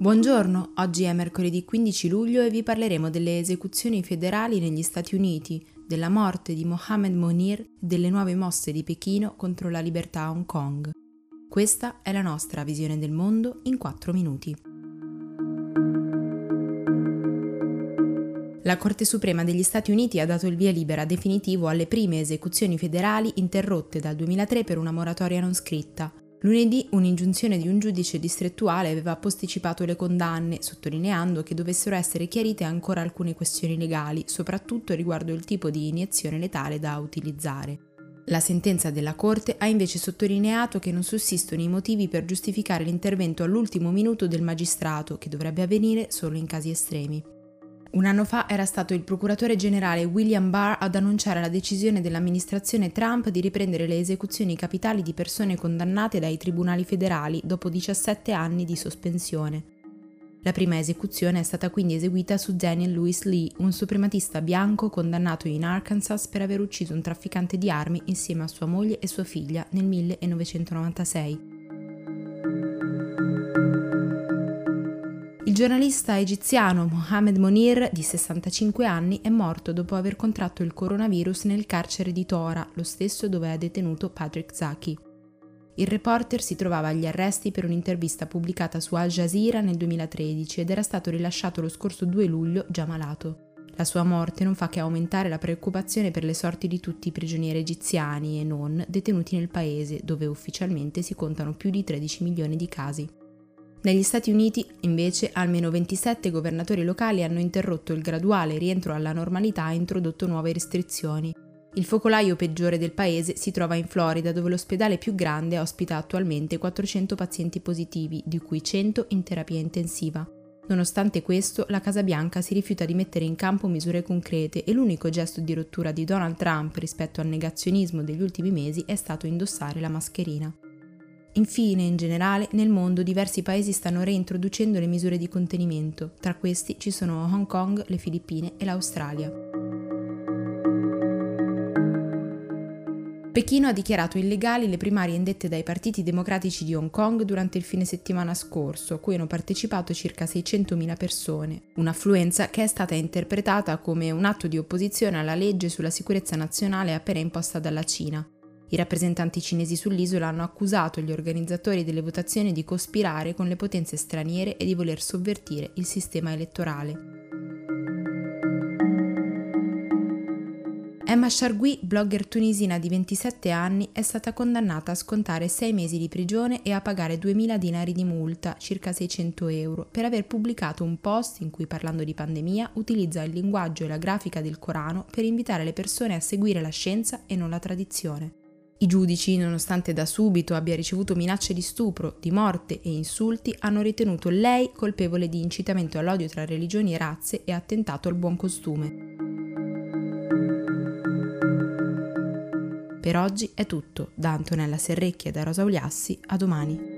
Buongiorno, oggi è mercoledì 15 luglio e vi parleremo delle esecuzioni federali negli Stati Uniti, della morte di Mohamed Monir e delle nuove mosse di Pechino contro la libertà a Hong Kong. Questa è la nostra visione del mondo in 4 minuti. La Corte Suprema degli Stati Uniti ha dato il via libera definitivo alle prime esecuzioni federali interrotte dal 2003 per una moratoria non scritta, Lunedì un'ingiunzione di un giudice distrettuale aveva posticipato le condanne, sottolineando che dovessero essere chiarite ancora alcune questioni legali, soprattutto riguardo il tipo di iniezione letale da utilizzare. La sentenza della Corte ha invece sottolineato che non sussistono i motivi per giustificare l'intervento all'ultimo minuto del magistrato, che dovrebbe avvenire solo in casi estremi. Un anno fa era stato il procuratore generale William Barr ad annunciare la decisione dell'amministrazione Trump di riprendere le esecuzioni capitali di persone condannate dai tribunali federali dopo 17 anni di sospensione. La prima esecuzione è stata quindi eseguita su Daniel Lewis Lee, un suprematista bianco condannato in Arkansas per aver ucciso un trafficante di armi insieme a sua moglie e sua figlia nel 1996. Giornalista egiziano Mohamed Monir, di 65 anni, è morto dopo aver contratto il coronavirus nel carcere di Tora, lo stesso dove è detenuto Patrick Zaki. Il reporter si trovava agli arresti per un'intervista pubblicata su Al Jazeera nel 2013 ed era stato rilasciato lo scorso 2 luglio già malato. La sua morte non fa che aumentare la preoccupazione per le sorti di tutti i prigionieri egiziani e non detenuti nel paese, dove ufficialmente si contano più di 13 milioni di casi. Negli Stati Uniti, invece, almeno 27 governatori locali hanno interrotto il graduale rientro alla normalità e introdotto nuove restrizioni. Il focolaio peggiore del paese si trova in Florida, dove l'ospedale più grande ospita attualmente 400 pazienti positivi, di cui 100 in terapia intensiva. Nonostante questo, la Casa Bianca si rifiuta di mettere in campo misure concrete e l'unico gesto di rottura di Donald Trump rispetto al negazionismo degli ultimi mesi è stato indossare la mascherina. Infine, in generale, nel mondo diversi paesi stanno reintroducendo le misure di contenimento, tra questi ci sono Hong Kong, le Filippine e l'Australia. Pechino ha dichiarato illegali le primarie indette dai partiti democratici di Hong Kong durante il fine settimana scorso, a cui hanno partecipato circa 600.000 persone, un'affluenza che è stata interpretata come un atto di opposizione alla legge sulla sicurezza nazionale appena imposta dalla Cina. I rappresentanti cinesi sull'isola hanno accusato gli organizzatori delle votazioni di cospirare con le potenze straniere e di voler sovvertire il sistema elettorale. Emma Chargui, blogger tunisina di 27 anni, è stata condannata a scontare 6 mesi di prigione e a pagare 2.000 dinari di multa, circa 600 euro, per aver pubblicato un post in cui, parlando di pandemia, utilizza il linguaggio e la grafica del Corano per invitare le persone a seguire la scienza e non la tradizione. I giudici, nonostante da subito abbia ricevuto minacce di stupro, di morte e insulti, hanno ritenuto lei colpevole di incitamento all'odio tra religioni e razze e attentato al buon costume. Per oggi è tutto, da Antonella Serrecchia e da Rosa Uliassi, a domani.